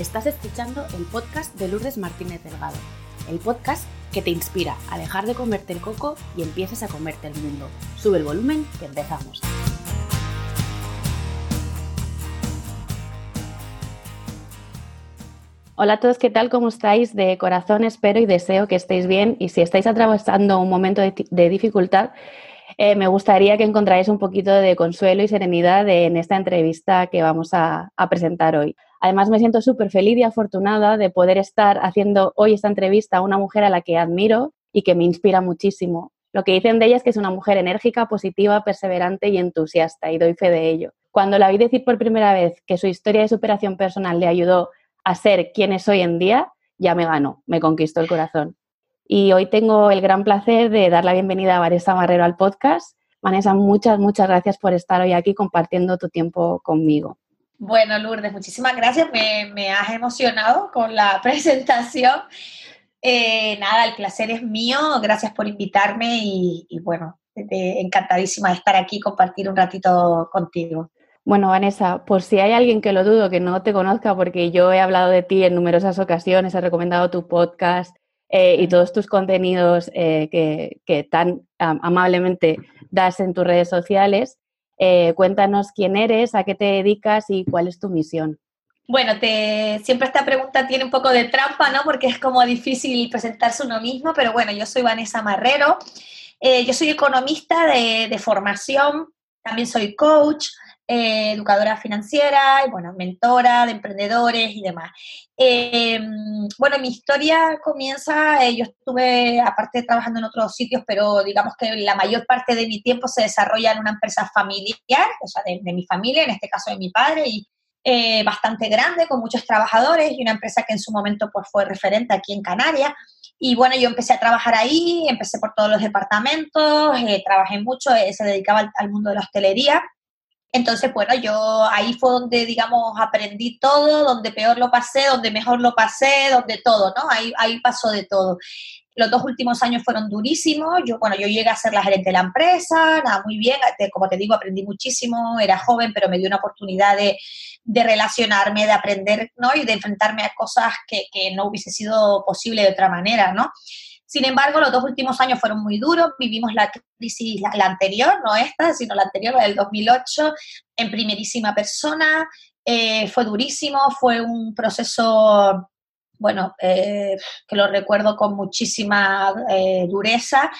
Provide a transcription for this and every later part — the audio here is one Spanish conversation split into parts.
Estás escuchando el podcast de Lourdes Martínez Delgado, el podcast que te inspira a dejar de comerte el coco y empieces a comerte el mundo. Sube el volumen que empezamos. Hola a todos, ¿qué tal? ¿Cómo estáis? De corazón espero y deseo que estéis bien y si estáis atravesando un momento de, dificultad, eh, me gustaría que encontráis un poquito de consuelo y serenidad en esta entrevista que vamos a presentar hoy. Además, me siento súper feliz y afortunada de poder estar haciendo hoy esta entrevista a una mujer a la que admiro y que me inspira muchísimo. Lo que dicen de ella es que es una mujer enérgica, positiva, perseverante y entusiasta, y doy fe de ello. Cuando la vi decir por primera vez que su historia de superación personal le ayudó a ser quien es hoy en día, ya me ganó, me conquistó el corazón. Y hoy tengo el gran placer de dar la bienvenida a Vanessa Marrero al podcast. Vanessa, muchas, muchas gracias por estar hoy aquí compartiendo tu tiempo conmigo. Bueno, Lourdes, muchísimas gracias. Me, has emocionado con la presentación. Eh, nada, el placer es mío. Gracias por invitarme y, bueno, encantadísima de estar aquí y compartir un ratito contigo. Bueno, Vanessa, por si hay alguien que lo dudo, que no te conozca, porque yo he hablado de ti en numerosas ocasiones, he recomendado tu podcast eh, y todos tus contenidos eh, que, tan amablemente das en tus redes sociales. Eh, cuéntanos quién eres, a qué te dedicas y cuál es tu misión. Bueno, te, siempre esta pregunta tiene un poco de trampa, ¿no? Porque es como difícil presentarse uno mismo, pero bueno, yo soy Vanessa Marrero, yo soy economista de formación, también soy coach, eh, educadora financiera, y bueno, mentora de emprendedores y demás. Em, bueno, mi historia comienza, eh, yo estuve, aparte trabajando en otros sitios, pero digamos que la mayor parte de mi tiempo se desarrolla en una empresa familiar, o sea, de, mi familia, en este caso de mi padre, y eh, bastante grande, con muchos trabajadores, y una empresa que en su momento pues, fue referente aquí en Canarias. Y bueno, yo empecé a trabajar ahí, empecé por todos los departamentos, trabajé mucho, se dedicaba al mundo de la hostelería entonces, bueno, yo ahí fue donde, digamos, aprendí todo, donde peor lo pasé, donde mejor lo pasé, donde todo, ¿no? Ahí, ahí pasó de todo. Los dos últimos años fueron durísimos. Yo, bueno, yo llegué a ser la gerente de la empresa, nada, muy bien. Como te digo, aprendí muchísimo. Era joven, pero me dio una oportunidad de, de relacionarme, de aprender, ¿no? Y de enfrentarme a cosas que, que no hubiese sido posible de otra manera, ¿no? Sin embargo, los dos últimos años fueron muy duros. Vivimos la crisis, la, anterior, no esta, sino la anterior, la del 2008, en primerísima persona. Eh, fue durísimo, fue un proceso, bueno, eh, que lo recuerdo con muchísima eh, dureza.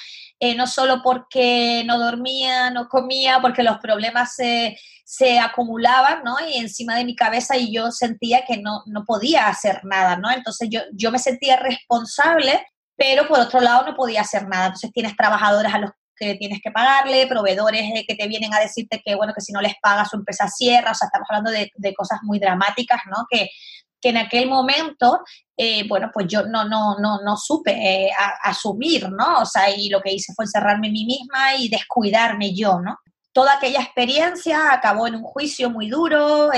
no solo porque no dormía, no comía, porque los problemas se, se acumulaban, ¿no? Y encima de mi cabeza y yo sentía que no, no podía hacer nada, ¿no? Entonces yo, yo me sentía responsable pero por otro lado no podía hacer nada. Entonces tienes trabajadores a los que tienes que pagarle, proveedores eh, que te vienen a decirte que, bueno, que si no les pagas su empresa cierra, o sea, estamos hablando de, cosas muy dramáticas, ¿no? Que, que en aquel momento, eh, bueno, pues yo no, no, no, no supe eh, asumir, ¿no? O sea, y lo que hice fue encerrarme en mí misma y descuidarme yo, ¿no? Toda aquella experiencia acabó en un juicio muy duro,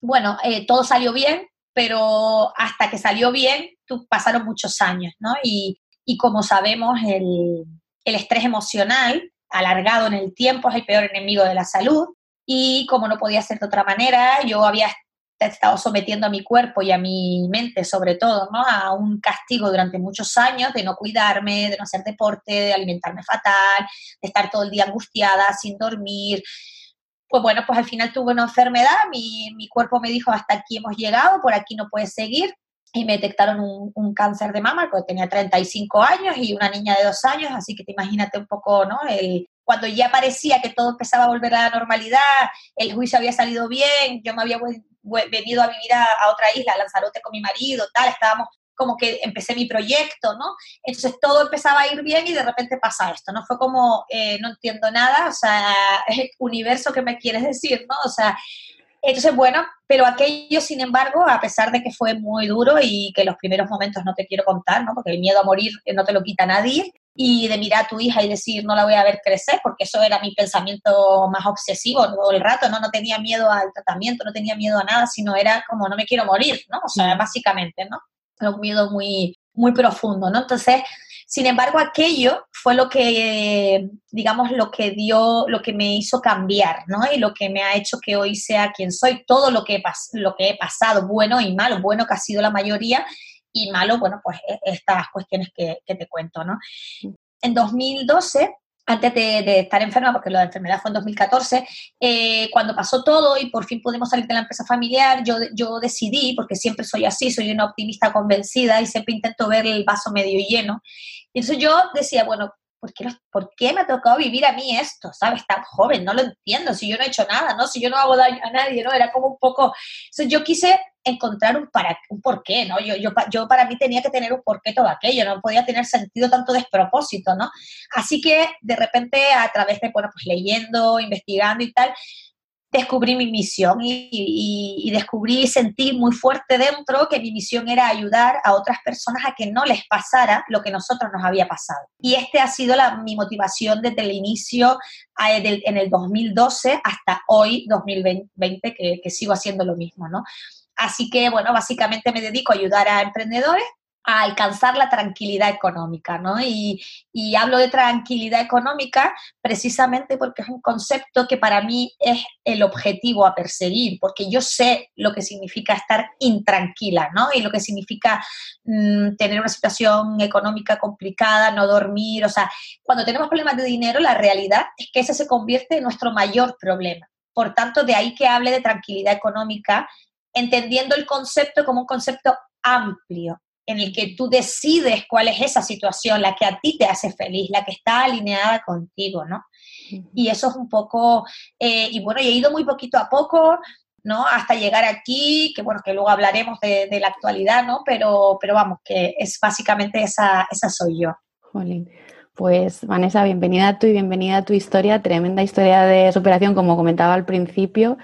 bueno, todo salió bien, pero hasta que salió bien, pasaron muchos años, ¿no? Y, como sabemos, el, estrés emocional alargado en el tiempo es el peor enemigo de la salud. Y como no podía ser de otra manera, yo había estado sometiendo a mi cuerpo y a mi mente, sobre todo, ¿no? a un castigo durante muchos años de no cuidarme, de no hacer deporte, de alimentarme fatal, de estar todo el día angustiada, sin dormir, pues bueno, pues al final tuve una enfermedad, mi, mi cuerpo me dijo hasta aquí hemos llegado, por aquí no puedes seguir, y me detectaron un, un, cáncer de mama, porque tenía 35 años y una niña de dos años, así que te imagínate un poco, ¿no? El, cuando ya parecía que todo empezaba a volver a la normalidad, el juicio había salido bien, yo me había venido a vivir a, a, otra isla, a Lanzarote con mi marido, tal, estábamos como que empecé mi proyecto, ¿no? Entonces todo empezaba a ir bien y de repente pasa esto, ¿no? Fue como, eh, no entiendo nada, o sea, universo que me quieres decir, ¿no? O sea, entonces, bueno, pero aquello, sin embargo, a pesar de que fue muy duro y que los primeros momentos no te quiero contar, ¿no? Porque el miedo a morir no te lo quita nadie, y de mirar a tu hija y decir, no la voy a ver crecer, porque eso era mi pensamiento más obsesivo todo el rato, ¿no? No tenía miedo al tratamiento, no tenía miedo a nada, sino era como, no me quiero morir, ¿no? O sea, básicamente, ¿no? un miedo muy, muy profundo, ¿no? Entonces, Sin embargo, aquello fue lo que, digamos, lo que dio, lo que me hizo cambiar, ¿no? Y lo que me ha hecho que hoy sea quien soy. Todo lo que, lo que he pasado, bueno y malo, bueno que ha sido la mayoría, y malo, bueno, pues e, estas cuestiones que, que te cuento, ¿no? En 2012 antes de, estar enferma, porque la enfermedad fue en 2014, eh, cuando pasó todo y por fin pudimos salir de la empresa familiar, yo, yo decidí, porque siempre soy así, soy una optimista convencida y siempre intento ver el vaso medio lleno. Y entonces yo decía, bueno, ¿por qué, ¿por qué me ha tocado vivir a mí esto? ¿Sabes? Tan joven, no lo entiendo, si yo no he hecho nada, ¿no? Si yo no hago daño a nadie, ¿no? Era como un poco... Entonces yo quise encontrar un, para, un porqué, ¿no? Yo, yo, yo para mí tenía que tener un porqué todo aquello, no podía tener sentido tanto despropósito, ¿no? Así que de repente a través de, bueno, pues leyendo, investigando y tal, descubrí mi misión y, descubrí y sentí muy fuerte dentro que mi misión era ayudar a otras personas a que no les pasara lo que nosotros nos había pasado. Y este ha sido la, mi motivación desde el inicio en el 2012 hasta hoy, 2020, que, que sigo haciendo lo mismo, ¿no? Así que, bueno, básicamente me dedico a ayudar a emprendedores a alcanzar la tranquilidad económica, ¿no? Y, hablo de tranquilidad económica precisamente porque es un concepto que para mí es el objetivo a perseguir, porque yo sé lo que significa estar intranquila, ¿no? Y lo que significa mm, tener una situación económica complicada, no dormir, o sea, cuando tenemos problemas de dinero, la realidad es que ese se convierte en nuestro mayor problema. Por tanto, de ahí que hable de tranquilidad económica, entendiendo el concepto como un concepto amplio, en el que tú decides cuál es esa situación, la que a ti te hace feliz, la que está alineada contigo, ¿no? Y eso es un poco, eh, y bueno, he ido muy poquito a poco, ¿no? Hasta llegar aquí, que bueno, que luego hablaremos de, la actualidad, ¿no? Pero, pero vamos, que es básicamente esa, esa soy yo. Jolín. Pues Vanessa, bienvenida a tú y bienvenida a tu historia, tremenda historia de superación como comentaba al principio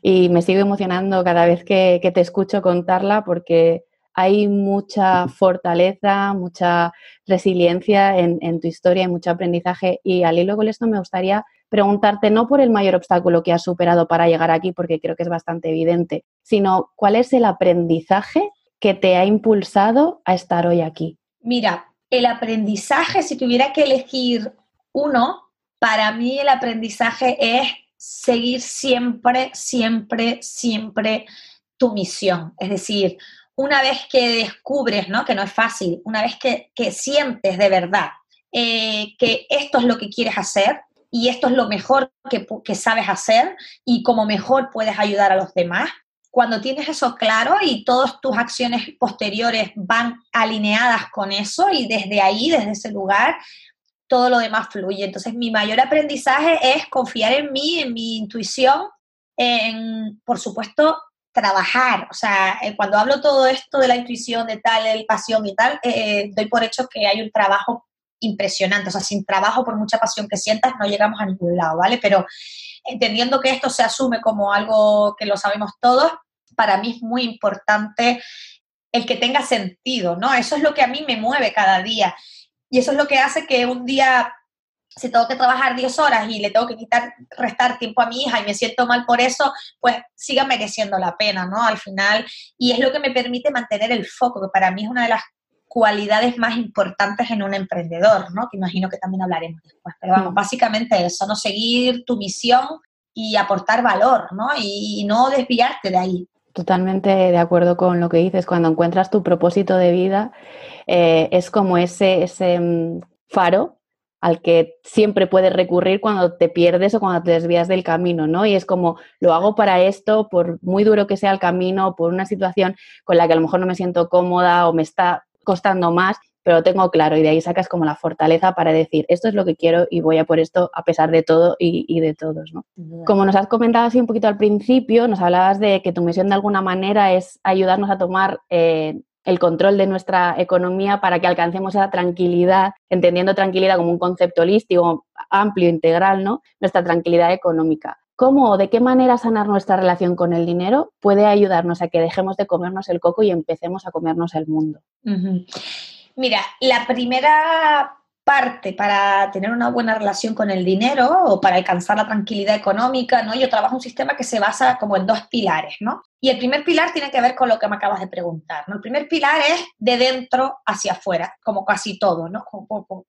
y me sigo emocionando cada vez que, que te escucho contarla porque hay mucha fortaleza, mucha resiliencia en, tu historia y mucho aprendizaje. Y al hilo con esto me gustaría preguntarte no por el mayor obstáculo que has superado para llegar aquí, porque creo que es bastante evidente, sino cuál es el aprendizaje que te ha impulsado a estar hoy aquí. Mira, el aprendizaje, si tuviera que elegir uno, para mí el aprendizaje es seguir siempre, siempre, siempre tu misión. Es decir, una vez que descubres, ¿no? que no es fácil, una vez que, sientes de verdad eh, que esto es lo que quieres hacer y esto es lo mejor que, que sabes hacer y como mejor puedes ayudar a los demás, cuando tienes eso claro y todas tus acciones posteriores van alineadas con eso y desde ahí, desde ese lugar, todo lo demás fluye. Entonces, mi mayor aprendizaje es confiar en mí, en mi intuición, en, por supuesto, trabajar. O sea, eh, cuando hablo todo esto de la intuición, de tal, de pasión y tal, eh, doy por hecho que hay un trabajo impresionante. O sea, sin trabajo, por mucha pasión que sientas, no llegamos a ningún lado, ¿vale? Pero entendiendo que esto se asume como algo que lo sabemos todos, para mí es muy importante el que tenga sentido, ¿no? Eso es lo que a mí me mueve cada día. Y eso es lo que hace que un día si tengo que trabajar 10 horas y le tengo que quitar, restar tiempo a mi hija y me siento mal por eso, pues siga mereciendo la pena, ¿no? Al final, y es lo que me permite mantener el foco, que para mí es una de las cualidades más importantes en un emprendedor, ¿no? Que imagino que también hablaremos después. Pero vamos, mm. básicamente eso, ¿no? Seguir tu misión y aportar valor, ¿no? Y, no desviarte de ahí. Totalmente de acuerdo con lo que dices. Cuando encuentras tu propósito de vida, eh, es como ese, ese mm, faro al que siempre puedes recurrir cuando te pierdes o cuando te desvías del camino, ¿no? Y es como, lo hago para esto, por muy duro que sea el camino, por una situación con la que a lo mejor no me siento cómoda o me está costando más, pero lo tengo claro y de ahí sacas como la fortaleza para decir, esto es lo que quiero y voy a por esto a pesar de todo y, de todos, ¿no? Como nos has comentado así un poquito al principio, nos hablabas de que tu misión de alguna manera es ayudarnos a tomar eh, el control de nuestra economía para que alcancemos esa tranquilidad, entendiendo tranquilidad como un concepto holístico, amplio, integral, ¿no? Nuestra tranquilidad económica. ¿Cómo o de qué manera sanar nuestra relación con el dinero puede ayudarnos a que dejemos de comernos el coco y empecemos a comernos el mundo? Mira, la primera parte para tener una buena relación con el dinero o para alcanzar la tranquilidad económica, ¿no? Yo trabajo un sistema que se basa como en dos pilares, ¿no? Y el primer pilar tiene que ver con lo que me acabas de preguntar, ¿no? El primer pilar es de dentro hacia afuera, como casi todo, ¿no?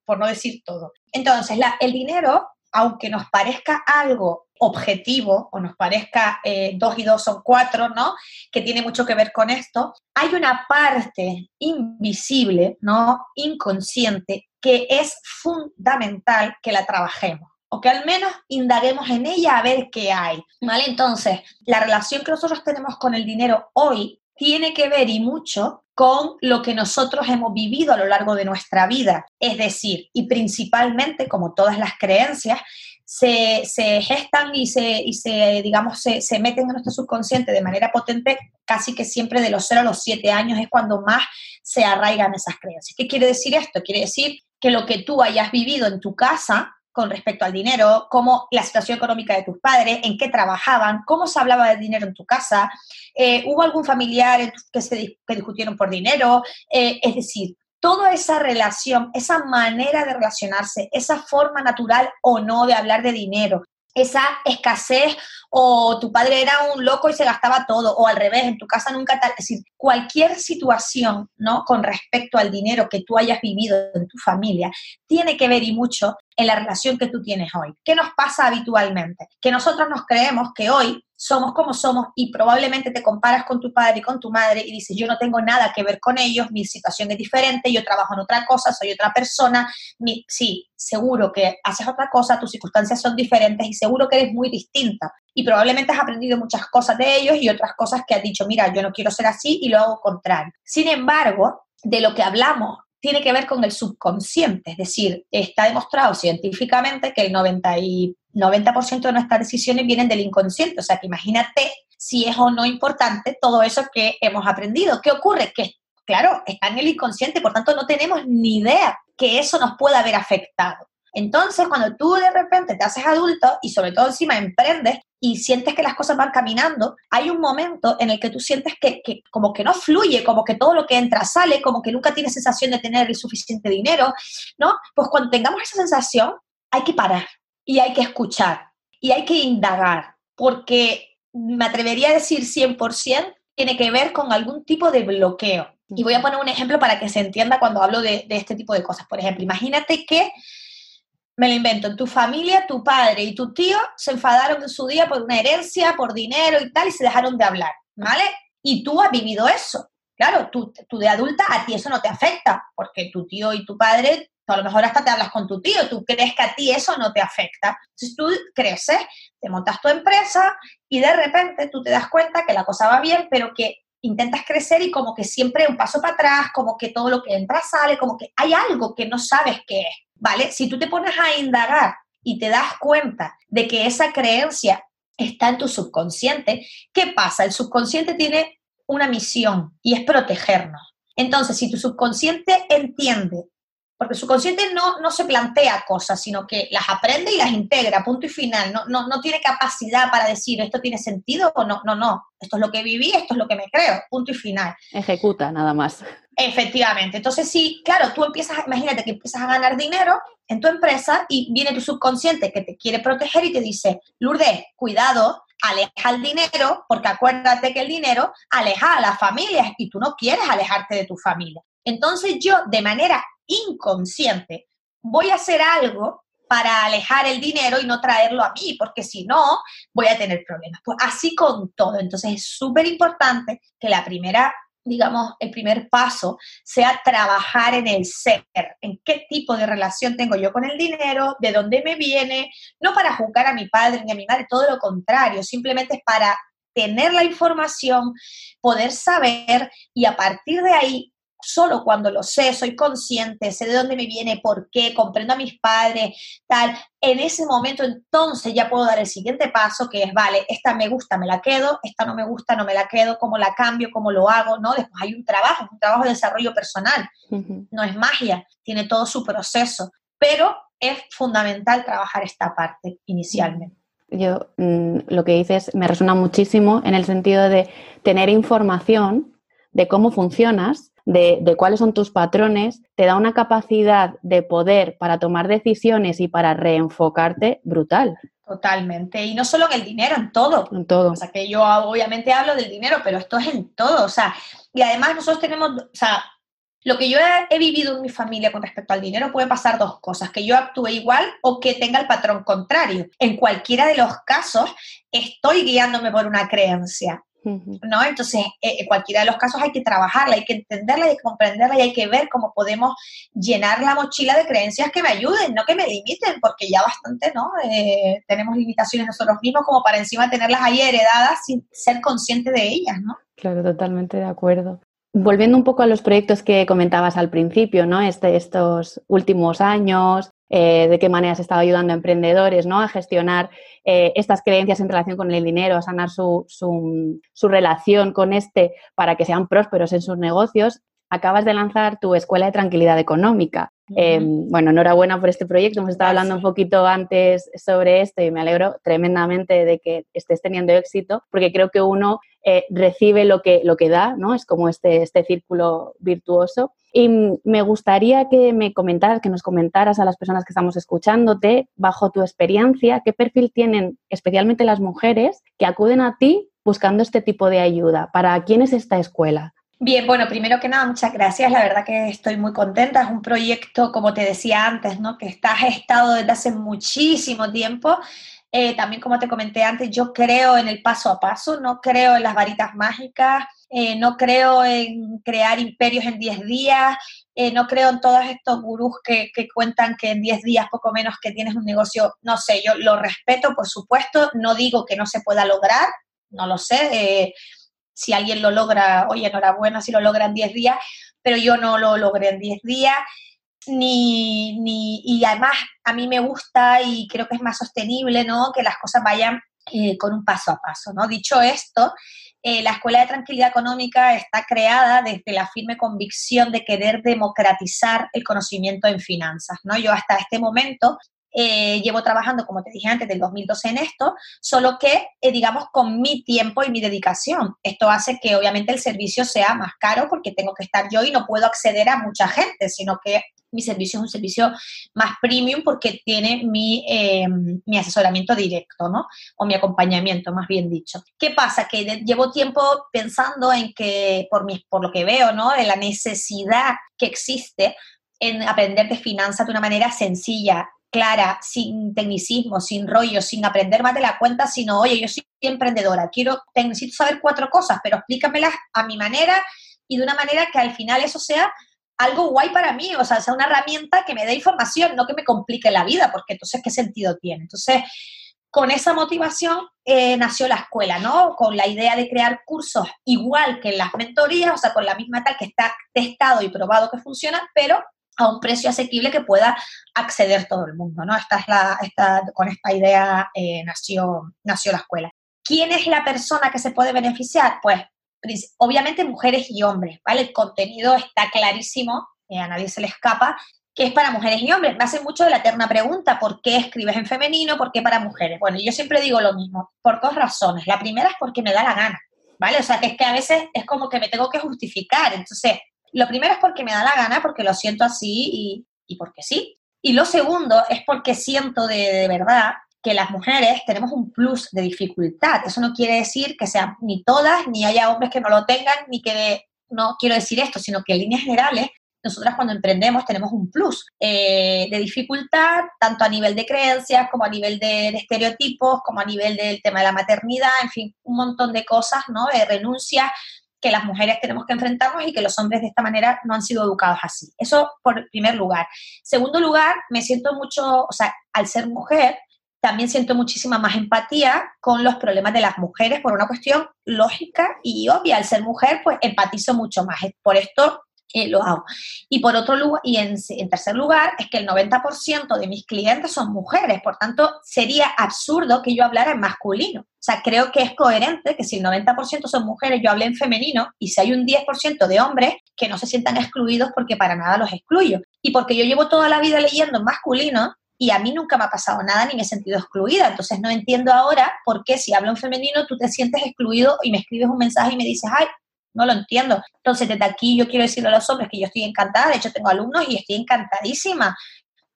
Por, no decir todo. Entonces, la, el dinero, aunque nos parezca algo objetivo o nos parezca eh, dos y dos son cuatro, ¿no? Que tiene mucho que ver con esto, hay una parte invisible, ¿no? Inconsciente que es fundamental que la trabajemos o que al menos indaguemos en ella a ver qué hay. ¿Vale? Entonces, la relación que nosotros tenemos con el dinero hoy tiene que ver y mucho con lo que nosotros hemos vivido a lo largo de nuestra vida. Es decir, y principalmente, como todas las creencias, se, gestan y se, y se digamos, se, se, meten en nuestro subconsciente de manera potente casi que siempre de los 0 a los 7 años es cuando más se arraigan esas creencias. ¿Qué quiere decir esto? Quiere decir que lo que tú hayas vivido en tu casa con respecto al dinero, cómo la situación económica de tus padres, en qué trabajaban, cómo se hablaba de dinero en tu casa, eh, hubo algún familiar que, se, que discutieron por dinero, eh, es decir, toda esa relación, esa manera de relacionarse, esa forma natural o no de hablar de dinero, esa escasez o tu padre era un loco y se gastaba todo, o al revés, en tu casa nunca tal. Es decir, cualquier situación, ¿no? Con respecto al dinero que tú hayas vivido en tu familia, tiene que ver y mucho en la relación que tú tienes hoy. ¿Qué nos pasa habitualmente? Que nosotros nos creemos que hoy somos como somos y probablemente te comparas con tu padre y con tu madre y dices, yo no tengo nada que ver con ellos, mi situación es diferente, yo trabajo en otra cosa, soy otra persona. sí, seguro que haces otra cosa, tus circunstancias son diferentes y seguro que eres muy distinta. Y probablemente has aprendido muchas cosas de ellos y otras cosas que has dicho, mira, yo no quiero ser así y lo hago contrario. Sin embargo, de lo que hablamos tiene que ver con el subconsciente, es decir, está demostrado científicamente que el 90, y 90 de nuestras decisiones vienen del inconsciente, o sea que imagínate si es o no importante todo eso que hemos aprendido. ¿Qué ocurre? Que, claro, está en el inconsciente, por tanto no tenemos ni idea que eso nos pueda haber afectado. Entonces, cuando tú de repente te haces adulto y sobre todo encima emprendes y sientes que las cosas van caminando, hay un momento en el que tú sientes que, como que no fluye, como que todo lo que entra sale, como que nunca tienes sensación de tener el suficiente dinero, ¿no? Pues cuando tengamos esa sensación, hay que parar y hay que escuchar y hay que indagar, porque me atrevería a decir 100%, tiene que ver con algún tipo de bloqueo. Y voy a poner un ejemplo para que se entienda cuando hablo de, de este tipo de cosas. Por ejemplo, imagínate que me lo invento, en tu familia, tu padre y tu tío se enfadaron en su día por una herencia, por dinero y tal, y se dejaron de hablar, ¿vale? Y tú has vivido eso. Claro, tú, tú de adulta a ti eso no te afecta, porque tu tío y tu padre, a lo mejor hasta te hablas con tu tío, tú crees que a ti eso no te afecta. Entonces tú creces, te montas tu empresa y de repente tú te das cuenta que la cosa va bien, pero que intentas crecer y como que siempre un paso para atrás, como que todo lo que entra sale, como que hay algo que no sabes qué es. ¿Vale? Si tú te pones a indagar y te das cuenta de que esa creencia está en tu subconsciente, ¿qué pasa? El subconsciente tiene una misión y es protegernos. Entonces, si tu subconsciente entiende, porque el subconsciente no, no se plantea cosas, sino que las aprende y las integra, punto y final, no, no, no tiene capacidad para decir esto tiene sentido o no, no, no, esto es lo que viví, esto es lo que me creo, punto y final. Ejecuta nada más. Efectivamente. Entonces, sí, claro, tú empiezas, imagínate que empiezas a ganar dinero en tu empresa y viene tu subconsciente que te quiere proteger y te dice, Lourdes, cuidado, aleja el dinero, porque acuérdate que el dinero aleja a las familias y tú no quieres alejarte de tu familia. Entonces yo, de manera inconsciente, voy a hacer algo para alejar el dinero y no traerlo a mí, porque si no, voy a tener problemas. Pues así con todo. Entonces es súper importante que la primera digamos, el primer paso sea trabajar en el ser, en qué tipo de relación tengo yo con el dinero, de dónde me viene, no para juzgar a mi padre ni a mi madre, todo lo contrario, simplemente es para tener la información, poder saber y a partir de ahí solo cuando lo sé, soy consciente, sé de dónde me viene, por qué, comprendo a mis padres, tal, en ese momento entonces ya puedo dar el siguiente paso, que es, vale, esta me gusta, me la quedo, esta no me gusta, no me la quedo, cómo la cambio, cómo lo hago, ¿no? Después hay un trabajo, un trabajo de desarrollo personal, no es magia, tiene todo su proceso, pero es fundamental trabajar esta parte inicialmente. Yo mm, lo que dices me resuena muchísimo en el sentido de tener información de cómo funcionas de, de, cuáles son tus patrones, te da una capacidad de poder para tomar decisiones y para reenfocarte brutal. Totalmente. Y no solo en el dinero, en todo. En todo. O sea, que yo obviamente hablo del dinero, pero esto es en todo. O sea, y además nosotros tenemos, o sea, lo que yo he, vivido en mi familia con respecto al dinero puede pasar dos cosas, que yo actúe igual o que tenga el patrón contrario. En cualquiera de los casos, estoy guiándome por una creencia. ¿No? Entonces, eh, en cualquiera de los casos hay que trabajarla, hay que entenderla, hay que comprenderla y hay que ver cómo podemos llenar la mochila de creencias que me ayuden, no que me limiten, porque ya bastante, ¿no? Eh, tenemos limitaciones nosotros mismos como para encima tenerlas ahí heredadas sin ser consciente de ellas, ¿no? Claro, totalmente de acuerdo. Volviendo un poco a los proyectos que comentabas al principio, ¿no? Este, estos últimos años, eh, de qué manera has estado ayudando a emprendedores ¿no? a gestionar eh, estas creencias en relación con el dinero, a sanar su, su, relación con este para que sean prósperos en sus negocios. Acabas de lanzar tu Escuela de Tranquilidad Económica. Em, bueno, enhorabuena por este proyecto. Hemos estado hablando un poquito antes sobre esto y me alegro tremendamente de que estés teniendo éxito, porque creo que uno eh, recibe lo que, lo que da, ¿no? Es como este, este círculo virtuoso. Y me gustaría que me comentaras, que nos comentaras a las personas que estamos escuchándote, bajo tu experiencia, qué perfil tienen especialmente las mujeres que acuden a ti buscando este tipo de ayuda. ¿Para quién es esta escuela? Bien, bueno, primero que nada, muchas gracias. La verdad que estoy muy contenta. Es un proyecto, como te decía antes, ¿no? que está gestado desde hace muchísimo tiempo. Eh, también, como te comenté antes, yo creo en el paso a paso, no creo en las varitas mágicas, eh, no creo en crear imperios en 10 días, eh, no creo en todos estos gurús que, que cuentan que en 10 días, poco menos, que tienes un negocio. No sé, yo lo respeto, por supuesto, no digo que no se pueda lograr, no lo sé si alguien lo logra, oye, enhorabuena si lo logra en 10 días, pero yo no lo logré en 10 días, ni, ni, y además a mí me gusta y creo que es más sostenible, ¿no? Que las cosas vayan eh, con un paso a paso, ¿no? Dicho esto, eh, la Escuela de Tranquilidad Económica está creada desde la firme convicción de querer democratizar el conocimiento en finanzas, ¿no? Yo hasta este momento eh, llevo trabajando, como te dije antes, del 2012 en esto, solo que, eh, digamos, con mi tiempo y mi dedicación. Esto hace que obviamente el servicio sea más caro porque tengo que estar yo y no puedo acceder a mucha gente, sino que mi servicio es un servicio más premium porque tiene mi, eh, mi asesoramiento directo, ¿no? O mi acompañamiento, más bien dicho. ¿Qué pasa? Que llevo tiempo pensando en que, por, mi, por lo que veo, ¿no? En la necesidad que existe en aprender de finanzas de una manera sencilla, clara, sin tecnicismo, sin rollo, sin aprender más de la cuenta, sino, oye, yo soy emprendedora, quiero, necesito saber cuatro cosas, pero explícamelas a mi manera y de una manera que al final eso sea algo guay para mí, o sea, sea una herramienta que me dé información, no que me complique la vida, porque entonces, ¿qué sentido tiene? Entonces, con esa motivación eh, nació la escuela, ¿no? Con la idea de crear cursos igual que las mentorías, o sea, con la misma tal que está testado y probado que funciona, pero a un precio asequible que pueda acceder todo el mundo, ¿no? Esta es la, esta, con esta idea eh, nació, nació la escuela. ¿Quién es la persona que se puede beneficiar? Pues obviamente mujeres y hombres, ¿vale? El contenido está clarísimo, eh, a nadie se le escapa, que es para mujeres y hombres. Me hace mucho de la eterna pregunta, ¿por qué escribes en femenino? ¿Por qué para mujeres? Bueno, yo siempre digo lo mismo, por dos razones. La primera es porque me da la gana, ¿vale? O sea, que es que a veces es como que me tengo que justificar. Entonces, lo primero es porque me da la gana, porque lo siento así y, porque sí. Y lo segundo es porque siento de, verdad que las mujeres tenemos un plus de dificultad. Eso no quiere decir que sean ni todas, ni haya hombres que no lo tengan, ni que no quiero decir esto, sino que en líneas generales, nosotras cuando emprendemos tenemos un plus eh, de dificultad, tanto a nivel de creencias, como a nivel de, estereotipos, como a nivel del tema de la maternidad, en fin, un montón de cosas, ¿no? De renuncia, que las mujeres tenemos que enfrentarnos y que los hombres de esta manera no han sido educados así. Eso por primer lugar. Segundo lugar, me siento mucho, o sea, al ser mujer, también siento muchísima más empatía con los problemas de las mujeres por una cuestión lógica y obvia. Al ser mujer, pues empatizo mucho más. Por esto eh, lo hago. Y por otro lugar, y en, tercer lugar, es que el 90% de mis clientes son mujeres, por tanto, sería absurdo que yo hablara en masculino. O sea, creo que es coherente que si el 90% son mujeres, yo hable en femenino, y si hay un 10% de hombres, que no se sientan excluidos porque para nada los excluyo. Y porque yo llevo toda la vida leyendo en masculino, y a mí nunca me ha pasado nada ni me he sentido excluida. Entonces no entiendo ahora por qué si hablo en femenino tú te sientes excluido y me escribes un mensaje y me dices, ay, no lo entiendo. Entonces, desde aquí yo quiero decirle a los hombres que yo estoy encantada, de hecho tengo alumnos y estoy encantadísima,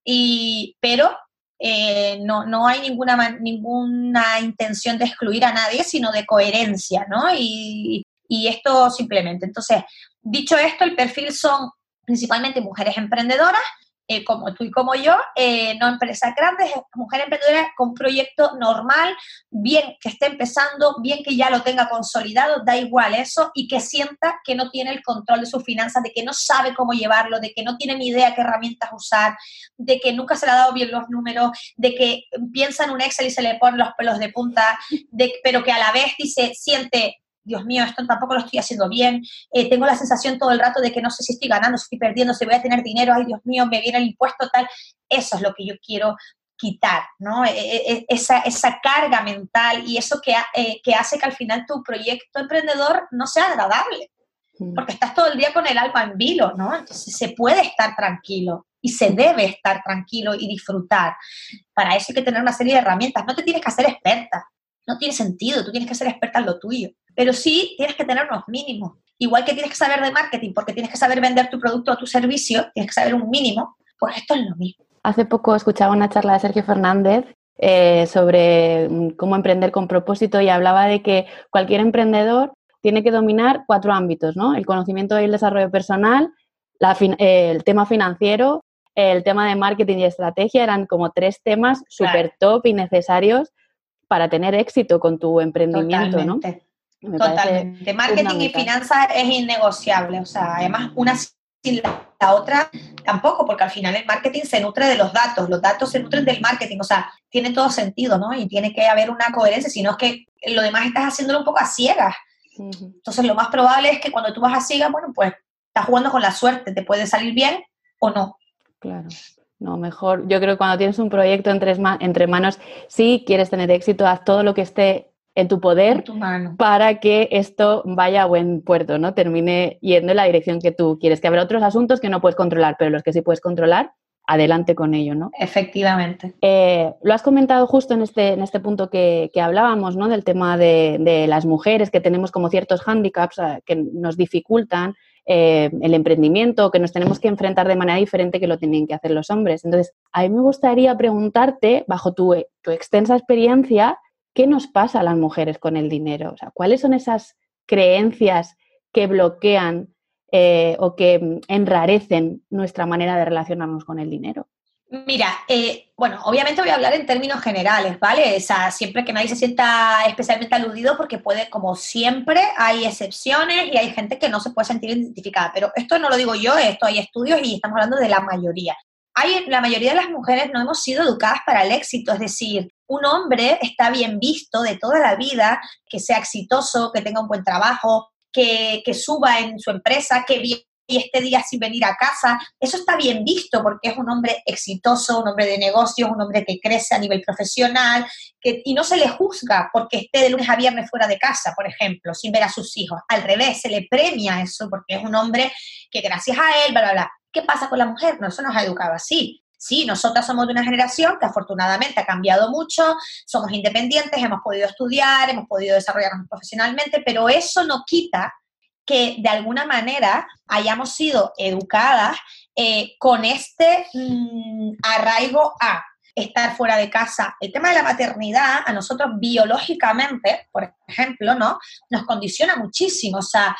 y, pero eh, no, no hay ninguna, ninguna intención de excluir a nadie, sino de coherencia, ¿no? Y, y esto simplemente. Entonces, dicho esto, el perfil son principalmente mujeres emprendedoras eh, como tú y como yo, eh, no empresas grandes, mujer emprendedora con proyecto normal, bien que esté empezando, bien que ya lo tenga consolidado, da igual eso, y que sienta que no tiene el control de sus finanzas, de que no sabe cómo llevarlo, de que no tiene ni idea qué herramientas usar, de que nunca se le ha dado bien los números, de que piensa en un Excel y se le ponen los pelos de punta, de, pero que a la vez dice, siente Dios mío, esto tampoco lo estoy haciendo bien, eh, tengo la sensación todo el rato de que no sé si estoy ganando, si estoy perdiendo, si voy a tener dinero, ay Dios mío, me viene el impuesto tal. Eso es lo que yo quiero quitar, ¿no? E, e, e, esa, esa carga mental y eso que, eh, que hace que al final tu proyecto emprendedor no sea agradable, mm. porque estás todo el día con el alma en vilo, ¿no? Entonces se puede estar tranquilo y se debe estar tranquilo y disfrutar. Para eso hay que tener una serie de herramientas. No te tienes que hacer experta, no tiene sentido, tú tienes que ser experta en lo tuyo, pero sí tienes que tener unos mínimos. Igual que tienes que saber de marketing, porque tienes que saber vender tu producto o tu servicio, tienes que saber un mínimo, pues esto es lo mismo. Hace poco escuchaba una charla de Sergio Fernández eh, sobre mm, cómo emprender con propósito y hablaba de que cualquier emprendedor tiene que dominar cuatro ámbitos, ¿no? El conocimiento y el desarrollo personal, eh, el tema financiero, el tema de marketing y estrategia, eran como tres temas súper top y necesarios para tener éxito con tu emprendimiento, Totalmente. ¿no? Totalmente. Marketing y finanzas es innegociable, o sea, además una sin la otra tampoco, porque al final el marketing se nutre de los datos, los datos se nutren del marketing, o sea, tiene todo sentido, ¿no? Y tiene que haber una coherencia, si no es que lo demás estás haciéndolo un poco a ciegas. Entonces, lo más probable es que cuando tú vas a ciegas, bueno, pues estás jugando con la suerte, te puede salir bien o no. Claro. No, mejor. Yo creo que cuando tienes un proyecto entre, entre manos, sí quieres tener éxito, haz todo lo que esté en tu poder para que esto vaya a buen puerto, ¿no? Termine yendo en la dirección que tú quieres. Que habrá otros asuntos que no puedes controlar, pero los que sí puedes controlar, adelante con ello, ¿no? Efectivamente. Eh, lo has comentado justo en este, en este punto que, hablábamos, ¿no? Del tema de, de, las mujeres, que tenemos como ciertos hándicaps que nos dificultan eh, el emprendimiento, que nos tenemos que enfrentar de manera diferente que lo tienen que hacer los hombres. Entonces, a mí me gustaría preguntarte, bajo tu, extensa experiencia, ¿qué nos pasa a las mujeres con el dinero? O sea, ¿cuáles son esas creencias que bloquean eh, o que enrarecen nuestra manera de relacionarnos con el dinero? Mira, eh, bueno, obviamente voy a hablar en términos generales, ¿vale? O sea, siempre que nadie se sienta especialmente aludido porque puede, como siempre, hay excepciones y hay gente que no se puede sentir identificada, pero esto no lo digo yo, esto hay estudios y estamos hablando de la mayoría. Hay, la mayoría de las mujeres no hemos sido educadas para el éxito, es decir, un hombre está bien visto de toda la vida, que sea exitoso, que tenga un buen trabajo, que, que suba en su empresa, que este día sin venir a casa, eso está bien visto porque es un hombre exitoso, un hombre de negocios, un hombre que crece a nivel profesional, que, y no se le juzga porque esté de lunes a viernes fuera de casa, por ejemplo, sin ver a sus hijos. Al revés, se le premia eso porque es un hombre que gracias a él, bla, bla, bla. ¿Qué pasa con la mujer? No, eso nos ha educado así. Sí, nosotras somos de una generación que afortunadamente ha cambiado mucho, somos independientes, hemos podido estudiar, hemos podido desarrollarnos profesionalmente, pero eso no quita que de alguna manera hayamos sido educadas eh, con este mm, arraigo a estar fuera de casa. El tema de la maternidad a nosotros biológicamente, por ejemplo, ¿no? Nos condiciona muchísimo. O sea,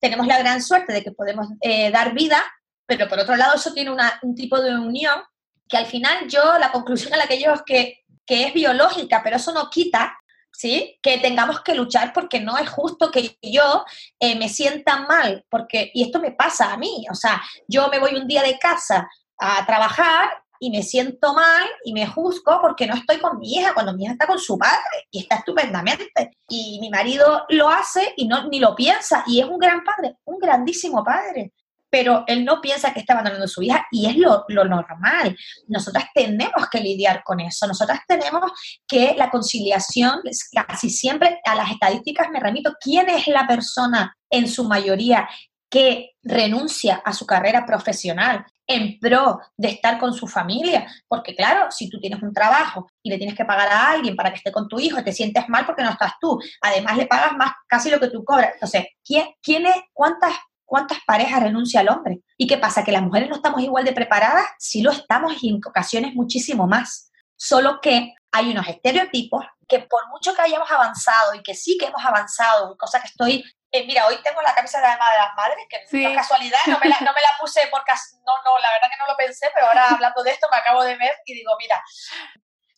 tenemos la gran suerte de que podemos eh, dar vida, pero por otro lado eso tiene un tipo de unión que al final yo, la conclusión a la que llego es que, que es biológica, pero eso no quita ¿sí? Que tengamos que luchar porque no es justo que yo eh, me sienta mal, porque, y esto me pasa a mí, o sea, yo me voy un día de casa a trabajar y me siento mal y me juzgo porque no estoy con mi hija, cuando mi hija está con su padre y está estupendamente. Y mi marido lo hace y no, ni lo piensa y es un gran padre, un grandísimo padre pero él no piensa que está abandonando su hija y es lo, normal. Nosotras tenemos que lidiar con eso, nosotras tenemos que la conciliación, casi siempre a las estadísticas me remito, ¿quién es la persona en su mayoría que renuncia a su carrera profesional? en pro de estar con su familia. Porque claro, si tú tienes un trabajo y le tienes que pagar a alguien para que esté con tu hijo, te sientes mal porque no estás tú. Además le pagas más casi lo que tú cobras. Entonces, ¿quién, quién es, cuántas ¿Cuántas parejas renuncia al hombre? ¿Y qué pasa? ¿Que las mujeres no estamos igual de preparadas? Sí lo estamos y en ocasiones muchísimo más. Solo que hay unos estereotipos que por mucho que hayamos avanzado y que sí que hemos avanzado, cosa que estoy eh, mira, hoy tengo la camisa de la de las madres, que sí. por casualidad no me, la, no me la puse porque no, no, la verdad que no lo pensé, pero ahora hablando de esto me acabo de ver y digo, mira,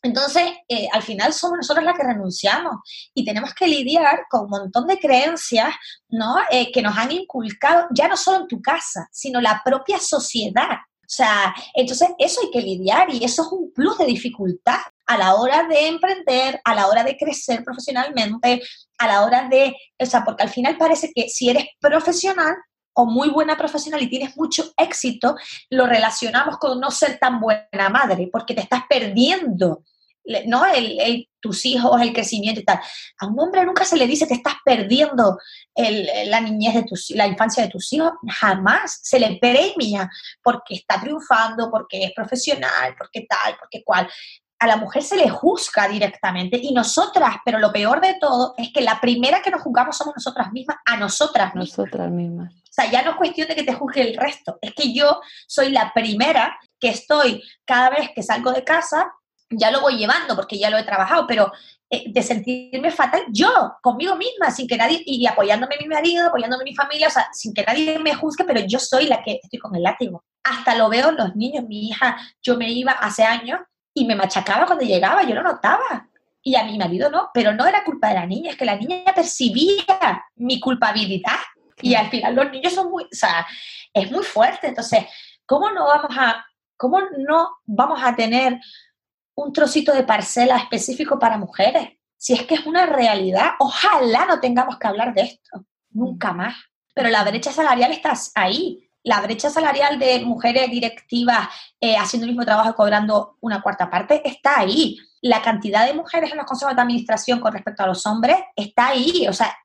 entonces, eh, al final somos nosotros las que renunciamos y tenemos que lidiar con un montón de creencias ¿no? Eh, que nos han inculcado, ya no solo en tu casa, sino la propia sociedad. O sea, entonces eso hay que lidiar y eso es un plus de dificultad a la hora de emprender, a la hora de crecer profesionalmente, a la hora de, o sea, porque al final parece que si eres profesional, o muy buena profesional y tienes mucho éxito, lo relacionamos con no ser tan buena madre, porque te estás perdiendo ¿no? El, tus hijos, el crecimiento y tal. A un hombre nunca se le dice que estás perdiendo la niñez de tus, la infancia de tus hijos, jamás se le premia porque está triunfando, porque es profesional, porque tal, porque cual. A la mujer se le juzga directamente y nosotras, pero lo peor de todo es que la primera que nos juzgamos somos nosotras mismas, a nosotras mismas. Nosotras mismas. O sea, ya no es cuestión de que te juzgue el resto, es que yo soy la primera que estoy cada vez que salgo de casa ya lo voy llevando porque ya lo he trabajado, pero eh, de sentirme fatal yo, conmigo misma, sin que nadie, y apoyándome mi marido, apoyándome mi familia, o sea, sin que nadie me juzgue, pero yo soy la que estoy con el látigo. Hasta lo veo en los niños, mi hija, yo me iba hace años y me machacaba cuando llegaba, yo lo notaba. Y a mi marido no, pero no era culpa de la niña, es que la niña percibía mi culpabilidad. Y al final los niños son muy, o sea, es muy fuerte. Entonces, ¿cómo no vamos a, cómo no vamos a tener un trocito de parcela específico para mujeres. Si es que es una realidad, ojalá no tengamos que hablar de esto, nunca mm. más. Pero la brecha salarial está ahí. La brecha salarial de mujeres directivas eh, haciendo el mismo trabajo y cobrando una cuarta parte está ahí. La cantidad de mujeres en los consejos de administración con respecto a los hombres está ahí. O sea,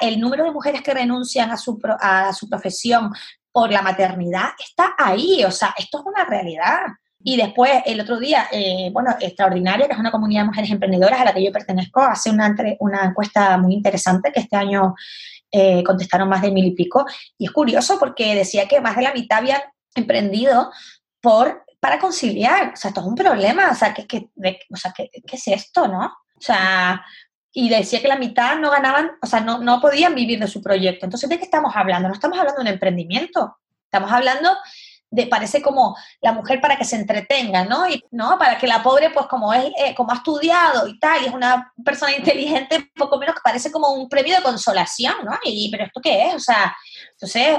el número de mujeres que renuncian a su, a su profesión por la maternidad está ahí. O sea, esto es una realidad. Y después, el otro día, eh, bueno, Extraordinaria, que es una comunidad de mujeres emprendedoras a la que yo pertenezco, hace una, una encuesta muy interesante que este año eh, contestaron más de mil y pico. Y es curioso porque decía que más de la mitad habían emprendido por, para conciliar. O sea, esto es un problema. O sea, ¿qué, qué, o sea, ¿qué, qué es esto, no? O sea, y decía que la mitad no ganaban, o sea, no, no podían vivir de su proyecto. Entonces, ¿de qué estamos hablando? No estamos hablando de un emprendimiento. Estamos hablando de, parece como la mujer para que se entretenga, ¿no? Y, ¿no? Para que la pobre, pues como es, eh, como ha estudiado y tal, y es una persona inteligente, poco menos que parece como un premio de consolación, ¿no? Y, pero ¿esto qué es? O sea, entonces,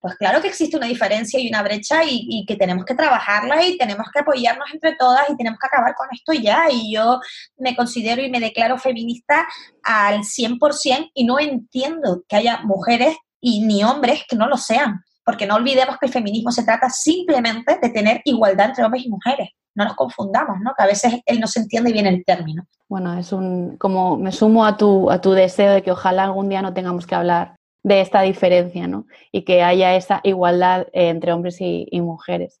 pues claro que existe una diferencia y una brecha y, que tenemos que trabajarla y tenemos que apoyarnos entre todas y tenemos que acabar con esto ya. Y yo me considero y me declaro feminista al 100% y no entiendo que haya mujeres y ni hombres que no lo sean porque no olvidemos que el feminismo se trata simplemente de tener igualdad entre hombres y mujeres. No nos confundamos, ¿no? Que a veces él no se entiende bien el término. Bueno, es un, como me sumo a tu, a tu deseo de que ojalá algún día no tengamos que hablar de esta diferencia, ¿no? Y que haya esa igualdad entre hombres y, mujeres.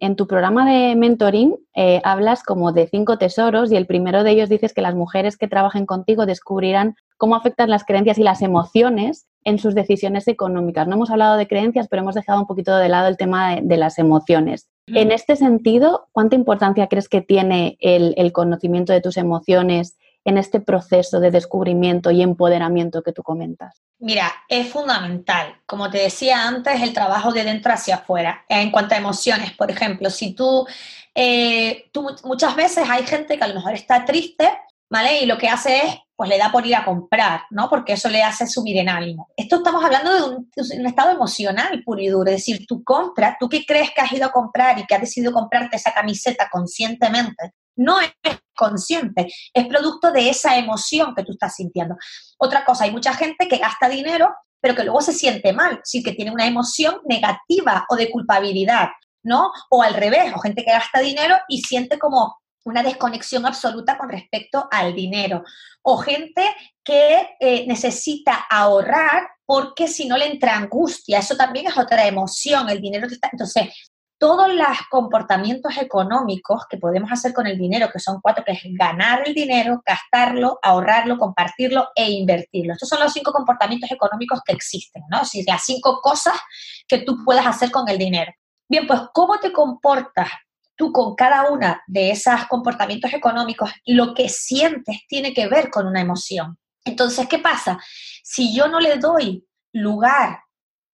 En tu programa de mentoring eh, hablas como de cinco tesoros y el primero de ellos dices que las mujeres que trabajen contigo descubrirán cómo afectan las creencias y las emociones en sus decisiones económicas. No hemos hablado de creencias, pero hemos dejado un poquito de lado el tema de, las emociones. En este sentido, ¿cuánta importancia crees que tiene el, conocimiento de tus emociones en este proceso de descubrimiento y empoderamiento que tú comentas? Mira, es fundamental. Como te decía antes, el trabajo de dentro hacia afuera. En cuanto a emociones, por ejemplo, si tú, eh, tú muchas veces hay gente que a lo mejor está triste, ¿vale? Y lo que hace es pues le da por ir a comprar, ¿no? Porque eso le hace subir en ánimo. Esto estamos hablando de un, estado emocional puro y duro, es decir, tú compras, tú que crees que has ido a comprar y que has decidido comprarte esa camiseta conscientemente, no es consciente, es producto de esa emoción que tú estás sintiendo. Otra cosa, hay mucha gente que gasta dinero, pero que luego se siente mal, sí que tiene una emoción negativa o de culpabilidad, ¿no? O al revés, o gente que gasta dinero y siente como una desconexión absoluta con respecto al dinero. O gente que eh, necesita ahorrar porque si no le entra angustia. Eso también es otra emoción. El dinero está. Entonces, todos los comportamientos económicos que podemos hacer con el dinero, que son cuatro, que es ganar el dinero, gastarlo, ahorrarlo, compartirlo e invertirlo. Estos son los cinco comportamientos económicos que existen, ¿no? Es decir, las cinco cosas que tú puedes hacer con el dinero. Bien, pues, ¿cómo te comportas tú con cada una de esos comportamientos económicos? Lo que sientes tiene que ver con una emoción. Entonces, ¿qué pasa? Si yo no le doy lugar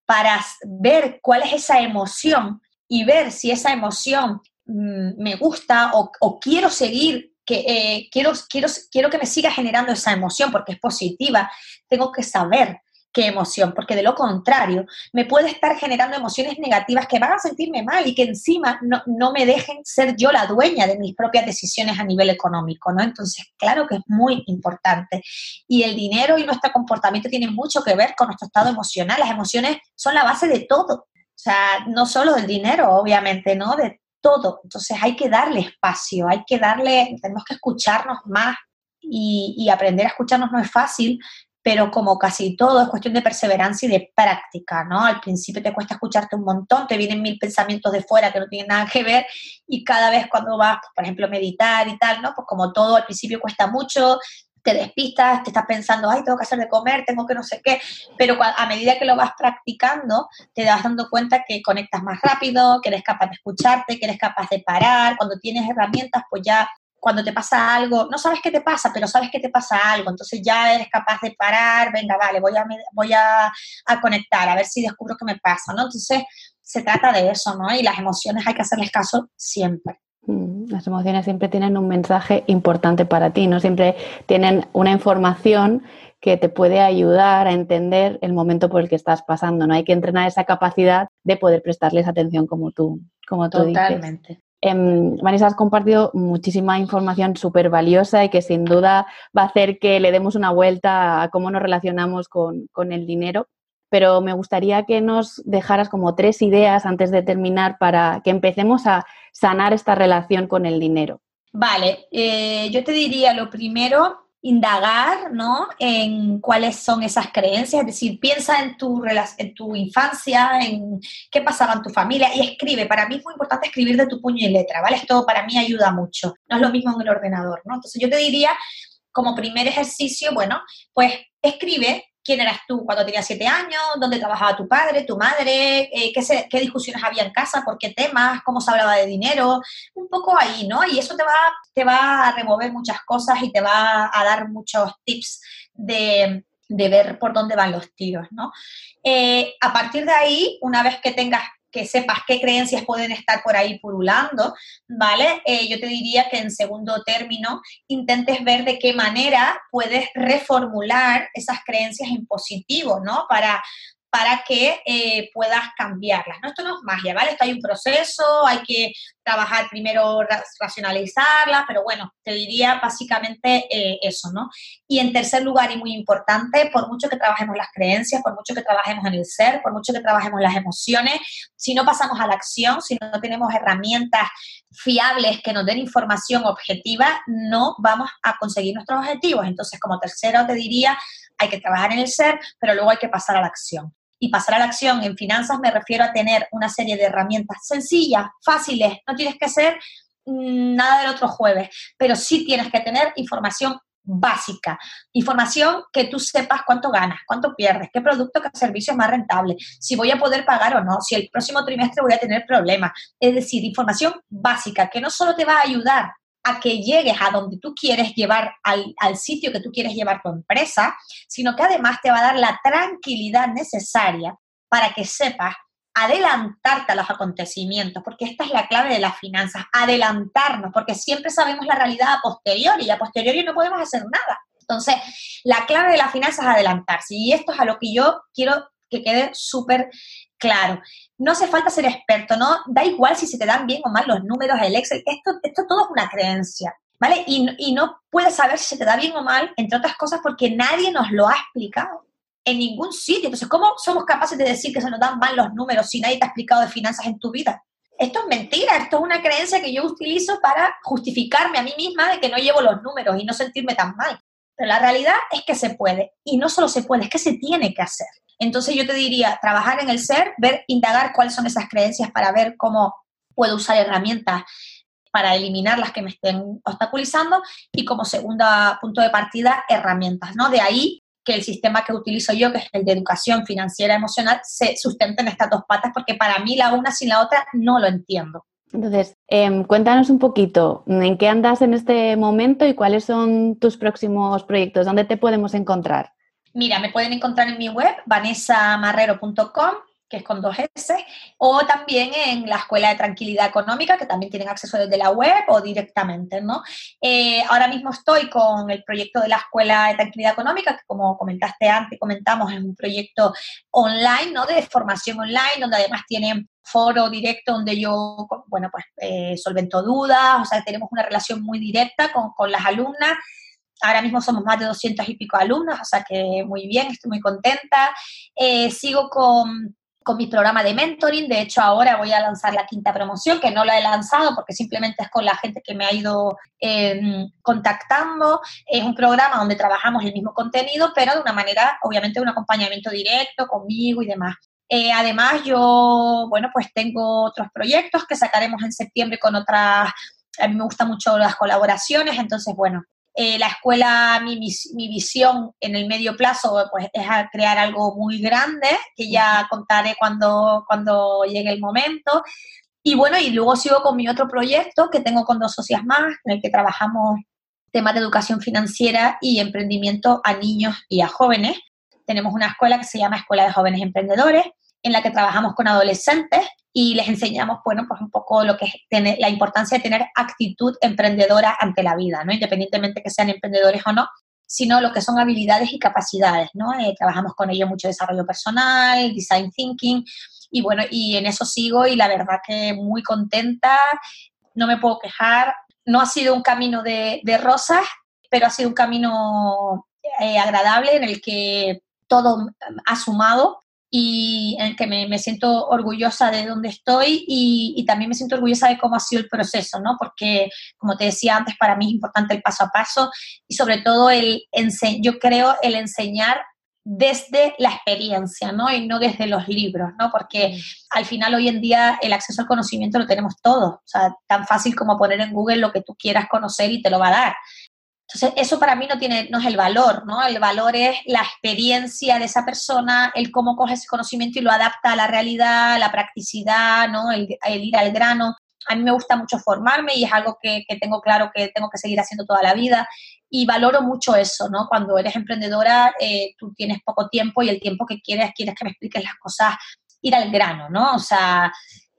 para ver cuál es esa emoción y ver si esa emoción mm, me gusta o, quiero seguir, que, eh, quiero, quiero, quiero que me siga generando esa emoción porque es positiva, tengo que saber qué emoción, porque de lo contrario me puede estar generando emociones negativas que van a sentirme mal y que encima no, me dejen ser yo la dueña de mis propias decisiones a nivel económico, ¿no? Entonces, claro que es muy importante. Y el dinero y nuestro comportamiento tienen mucho que ver con nuestro estado emocional. Las emociones son la base de todo. O sea, no solo del dinero, obviamente, ¿no? De todo. Entonces hay que darle espacio, hay que darle, tenemos que escucharnos más y, y aprender a escucharnos no es fácil, pero como casi todo es cuestión de perseverancia y de práctica, ¿no? Al principio te cuesta escucharte un montón, te vienen mil pensamientos de fuera que no tienen nada que ver y cada vez cuando vas, por ejemplo, meditar y tal, ¿no? Pues como todo al principio cuesta mucho, te despistas, te estás pensando, ay, tengo que hacer de comer, tengo que no sé qué, pero a medida que lo vas practicando, te das dando cuenta que conectas más rápido, que eres capaz de escucharte, que eres capaz de parar, cuando tienes herramientas, pues ya cuando te pasa algo, no sabes qué te pasa, pero sabes que te pasa algo, entonces ya eres capaz de parar, venga, vale, voy a, voy a, conectar, a ver si descubro qué me pasa, ¿no? Entonces se trata de eso, ¿no? Y las emociones hay que hacerles caso siempre. Las emociones siempre tienen un mensaje importante para ti, ¿no? Siempre tienen una información que te puede ayudar a entender el momento por el que estás pasando, ¿no? Hay que entrenar esa capacidad de poder prestarles atención como tú, como tú Totalmente. Eh, Vanessa, has compartido muchísima información súper valiosa y que sin duda va a hacer que le demos una vuelta a cómo nos relacionamos con, el dinero. Pero me gustaría que nos dejaras como tres ideas antes de terminar para que empecemos a sanar esta relación con el dinero. Vale, eh, yo te diría lo primero, indagar ¿no? en cuáles son esas creencias, es decir, piensa en tu, en tu infancia, en qué pasaba en tu familia y escribe. Para mí es muy importante escribir de tu puño y letra, ¿vale? Esto para mí ayuda mucho, no es lo mismo en el ordenador, ¿no? Entonces yo te diría, como primer ejercicio, bueno, pues escribe quién eras tú cuando tenías siete años, dónde trabajaba tu padre, tu madre, eh, qué, discusiones había en casa, por qué temas, cómo se hablaba de dinero, un poco ahí, ¿no? Y eso te va, te va a remover muchas cosas y te va a dar muchos tips de, de ver por dónde van los tiros, ¿no? Eh, a partir de ahí, una vez que tengas que sepas qué creencias pueden estar por ahí purulando, ¿vale? Eh, yo te diría que en segundo término intentes ver de qué manera puedes reformular esas creencias en positivo, ¿no? Para, para que eh, puedas cambiarlas. ¿no? Esto no es magia, ¿vale? Esto hay un proceso, hay que trabajar primero, racionalizarlas, pero bueno, te diría básicamente eh, eso, ¿no? Y en tercer lugar, y muy importante, por mucho que trabajemos las creencias, por mucho que trabajemos en el ser, por mucho que trabajemos las emociones, si no pasamos a la acción, si no tenemos herramientas fiables que nos den información objetiva, no vamos a conseguir nuestros objetivos. Entonces, como tercero, te diría, hay que trabajar en el ser, pero luego hay que pasar a la acción y pasar a la acción. En finanzas me refiero a tener una serie de herramientas sencillas, fáciles, no tienes que hacer mm, nada del otro jueves, pero sí tienes que tener información básica, información que tú sepas cuánto ganas, cuánto pierdes, qué producto, qué servicio es más rentable, si voy a poder pagar o no, si el próximo trimestre voy a tener problemas. Es decir, información básica que no solo te va a ayudar a que llegues a donde tú quieres llevar, al, sitio que tú quieres llevar tu empresa, sino que además te va a dar la tranquilidad necesaria para que sepas adelantarte a los acontecimientos, porque esta es la clave de las finanzas, adelantarnos, porque siempre sabemos la realidad a posteriori y a posteriori no podemos hacer nada. Entonces, la clave de las finanzas es adelantarse y esto es a lo que yo quiero que quede súper claro. No hace falta ser experto, ¿no? Da igual si se te dan bien o mal los números, el Excel, esto, esto todo es una creencia, ¿vale? Y, y no puedes saber si se te da bien o mal, entre otras cosas, porque nadie nos lo ha explicado en ningún sitio. Entonces, ¿cómo somos capaces de decir que se nos dan mal los números si nadie te ha explicado de finanzas en tu vida? Esto es mentira, esto es una creencia que yo utilizo para justificarme a mí misma de que no llevo los números y no sentirme tan mal. Pero la realidad es que se puede. Y no solo se puede, es que se tiene que hacer. Entonces yo te diría, trabajar en el ser, ver, indagar cuáles son esas creencias para ver cómo puedo usar herramientas para eliminar las que me estén obstaculizando y como segunda punto de partida, herramientas, ¿no? De ahí que el sistema que utilizo yo, que es el de educación financiera emocional, se sustente en estas dos patas, porque para mí la una sin la otra no lo entiendo. Entonces, em, cuéntanos un poquito en qué andas en este momento y cuáles son tus próximos proyectos, dónde te podemos encontrar. Mira, me pueden encontrar en mi web, vanessamarrero.com que es con dos S, o también en la Escuela de Tranquilidad Económica, que también tienen acceso desde la web o directamente, ¿no? Eh, ahora mismo estoy con el proyecto de la Escuela de Tranquilidad Económica, que como comentaste antes, comentamos, es un proyecto online, ¿no? De formación online, donde además tienen foro directo donde yo, bueno, pues eh, solvento dudas, o sea, tenemos una relación muy directa con, con las alumnas, Ahora mismo somos más de 200 y pico alumnos, o sea que muy bien, estoy muy contenta. Eh, sigo con con mi programa de mentoring. De hecho, ahora voy a lanzar la quinta promoción, que no la he lanzado porque simplemente es con la gente que me ha ido em, contactando. Es un programa donde trabajamos el mismo contenido, pero de una manera, obviamente, un acompañamiento directo conmigo y demás. Eh, además, yo, bueno, pues tengo otros proyectos que sacaremos en septiembre con otras a mí me gustan mucho las colaboraciones, entonces, bueno, eh, la escuela, mi, mi, visión en el medio plazo, pues es crear algo muy grande, que ya contaré cuando, cuando llegue el momento. Y bueno, y luego sigo con mi otro proyecto que tengo con dos socias más, en el que trabajamos temas de educación financiera y emprendimiento a niños y a jóvenes. Tenemos una escuela que se llama Escuela de Jóvenes Emprendedores, en la que trabajamos con adolescentes y les enseñamos, bueno, pues un poco lo que es la importancia de tener actitud emprendedora ante la vida, ¿no? Independientemente que sean emprendedores o no, sino lo que son habilidades y capacidades, ¿no? Eh, trabajamos con ellos mucho desarrollo personal, design thinking, y bueno, y en eso sigo y la verdad que muy contenta, no me puedo quejar, no ha sido un camino de, rosas, pero ha sido un camino eh, agradable en el que todo ha sumado y en el que me, siento orgullosa de dónde estoy y, también me siento orgullosa de cómo ha sido el proceso, ¿no? Porque, como te decía antes, para mí es importante el paso a paso y sobre todo el, yo creo, el enseñar desde la experiencia, ¿no? Y no desde los libros, ¿no? Porque al final hoy en día el acceso al conocimiento lo tenemos todos, o sea, tan fácil como poner en Google lo que tú quieras conocer y te lo va a dar. Entonces, eso para mí no, tiene, no es el valor, ¿no? El valor es la experiencia de esa persona, el cómo coge ese conocimiento y lo adapta a la realidad, la practicidad, ¿no? El, ir al grano. A mí me gusta mucho formarme y es algo que, tengo claro que tengo que seguir haciendo toda la vida y valoro mucho eso, ¿no? Cuando eres emprendedora, eh, tú tienes poco tiempo y el tiempo que quieres, quieres que me expliques las cosas, ir al grano, ¿no? O sea,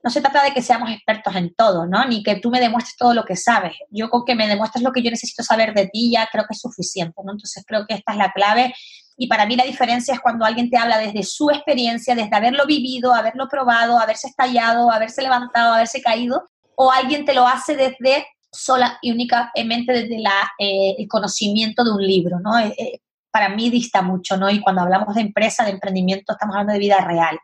no se trata de que seamos expertos en todo, ¿no? Ni que tú me demuestres todo lo que sabes. Yo con que me demuestres lo que yo necesito saber de ti ya creo que es suficiente, ¿no? Entonces creo que esta es la clave. Y para mí la diferencia es cuando alguien te habla desde su experiencia, desde haberlo vivido, haberlo probado, haberse estallado, haberse levantado, haberse caído, o alguien te lo hace desde sola y únicamente desde la, eh, el conocimiento de un libro, ¿no? Eh, eh, para mí dista mucho, ¿no? Y cuando hablamos de empresa, de emprendimiento, estamos hablando de vida real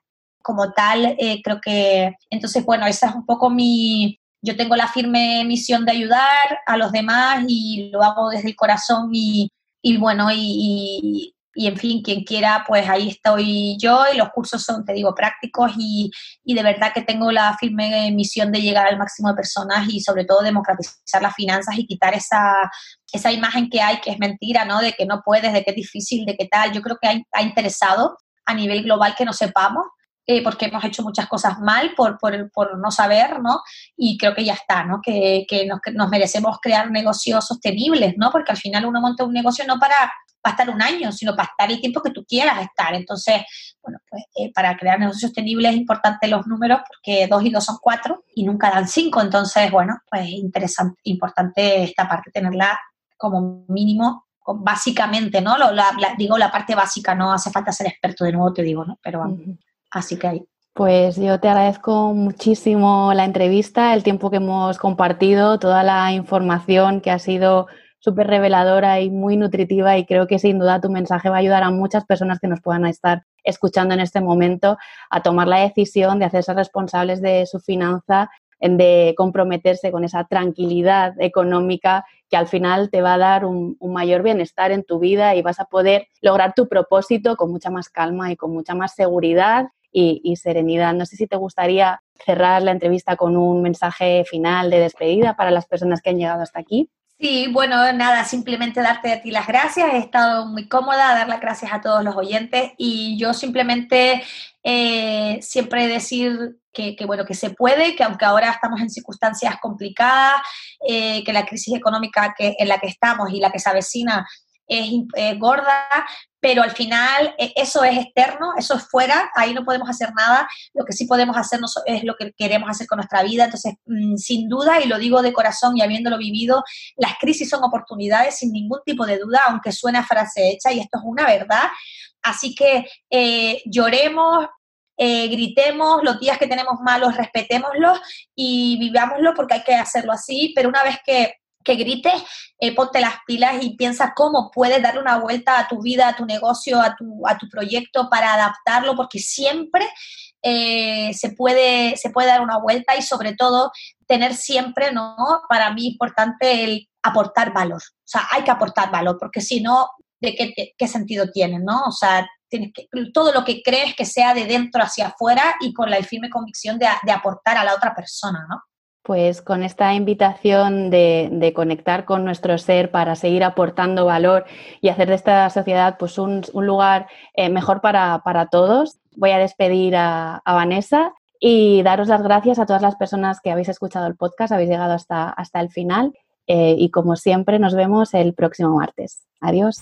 como tal, eh, creo que, entonces, bueno, esa es un poco mi, yo tengo la firme misión de ayudar a los demás y lo hago desde el corazón y, y bueno, y, y, en fin, quien quiera, pues ahí estoy yo y los cursos son, te digo, prácticos y, y, de verdad que tengo la firme misión de llegar al máximo de personas y sobre todo democratizar las finanzas y quitar esa, esa imagen que hay que es mentira, ¿no? De que no puedes, de que es difícil, de que tal. Yo creo que ha interesado a nivel global que no sepamos eh, porque hemos hecho muchas cosas mal por, por, por, no saber, ¿no? Y creo que ya está, ¿no? Que, que, nos, nos, merecemos crear negocios sostenibles, ¿no? Porque al final uno monta un negocio no para, para estar un año, sino para estar el tiempo que tú quieras estar. Entonces, bueno, pues eh, para crear negocios sostenibles es importante los números porque dos y dos son cuatro y nunca dan cinco. Entonces, bueno, pues interesante, importante esta parte tenerla como mínimo básicamente, ¿no? Lo, la, digo la parte básica, no hace falta ser experto de nuevo, te digo, ¿no? Pero Así que ahí. Pues yo te agradezco muchísimo la entrevista, el tiempo que hemos compartido, toda la información que ha sido súper reveladora y muy nutritiva y creo que sin duda tu mensaje va a ayudar a muchas personas que nos puedan estar escuchando en este momento a tomar la decisión de hacerse responsables de su finanza, de comprometerse con esa tranquilidad económica que al final te va a dar un, un, mayor bienestar en tu vida y vas a poder lograr tu propósito con mucha más calma y con mucha más seguridad y, serenidad. No sé si te gustaría cerrar la entrevista con un mensaje final de despedida para las personas que han llegado hasta aquí. Sí, bueno, nada, simplemente darte a ti las gracias. He estado muy cómoda, dar las gracias a todos los oyentes y yo simplemente eh, siempre decir que, bueno, que se puede, que aunque ahora estamos en circunstancias complicadas, eh, que la crisis económica que, en la que estamos y la que se avecina es gorda, pero al final eh, eso es externo, eso es fuera, ahí no podemos hacer nada, lo que sí podemos hacer es lo que queremos hacer con nuestra vida, entonces mm, sin duda, y lo digo de corazón y habiéndolo vivido, las crisis son oportunidades sin ningún tipo de duda, aunque suene a frase hecha, y esto es una verdad, así que eh, lloremos, eh, gritemos, los días que tenemos malos, respetémoslos y vivámoslo porque hay que hacerlo así, pero una vez que que grites, eh, ponte las pilas y piensa cómo puedes darle una vuelta a tu vida, a tu negocio, a tu, a tu proyecto para adaptarlo, porque siempre eh, se, puede, se puede dar una vuelta y sobre todo tener siempre, ¿no? Para mí importante el aportar valor. O sea, hay que aportar valor, porque si no, ¿de qué, qué sentido tiene, no? O sea, tienes que, todo lo que crees que sea de dentro hacia afuera y con la firme convicción de, de aportar a la otra persona, ¿no? Pues con esta invitación de, conectar con nuestro ser para seguir aportando valor y hacer de esta sociedad pues un, lugar eh, mejor para, todos, voy a despedir a, Vanessa y daros las gracias a todas las personas que habéis escuchado el podcast, habéis llegado hasta, hasta el final eh, y como siempre nos vemos el próximo martes. Adiós.